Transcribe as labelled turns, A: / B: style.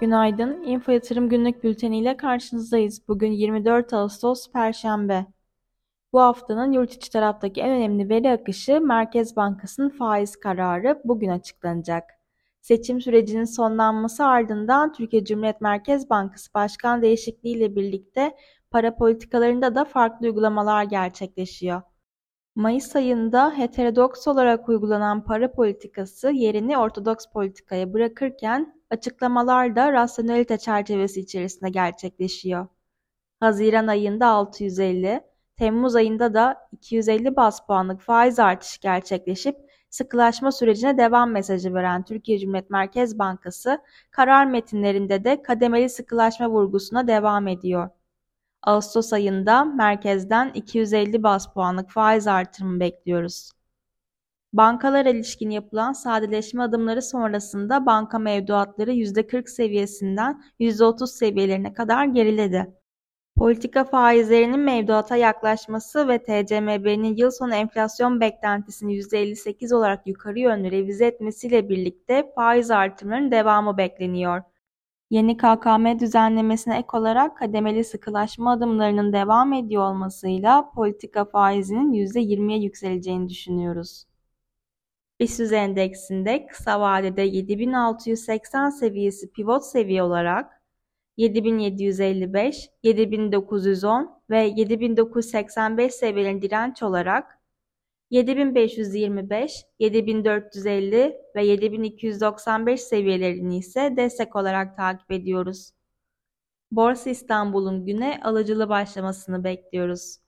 A: Günaydın. Info Yatırım Günlük Bülteni ile karşınızdayız. Bugün 24 Ağustos Perşembe. Bu haftanın yurt içi taraftaki en önemli veri akışı Merkez Bankası'nın faiz kararı bugün açıklanacak. Seçim sürecinin sonlanması ardından Türkiye Cumhuriyet Merkez Bankası Başkan değişikliği ile birlikte para politikalarında da farklı uygulamalar gerçekleşiyor. Mayıs ayında heterodoks olarak uygulanan para politikası yerini ortodoks politikaya bırakırken açıklamalar da rasyonelite çerçevesi içerisinde gerçekleşiyor. Haziran ayında 650, Temmuz ayında da 250 bas puanlık faiz artışı gerçekleşip sıkılaşma sürecine devam mesajı veren Türkiye Cumhuriyet Merkez Bankası karar metinlerinde de kademeli sıkılaşma vurgusuna devam ediyor. Ağustos ayında merkezden 250 bas puanlık faiz artırımı bekliyoruz. Bankalara ilişkin yapılan sadeleşme adımları sonrasında banka mevduatları %40 seviyesinden %30 seviyelerine kadar geriledi. Politika faizlerinin mevduata yaklaşması ve TCMB'nin yıl sonu enflasyon beklentisini %58 olarak yukarı yönlü revize etmesiyle birlikte faiz artımlarının devamı bekleniyor. Yeni KKM düzenlemesine ek olarak kademeli sıkılaşma adımlarının devam ediyor olmasıyla politika faizinin %20'ye yükseleceğini düşünüyoruz. BIST endeksinde kısa vadede 7680 seviyesi pivot seviye olarak 7755, 7910 ve 7985 seviyelerin direnç olarak 7525, 7450 ve 7295 seviyelerini ise destek olarak takip ediyoruz. Borsa İstanbul'un güne alıcılı başlamasını bekliyoruz.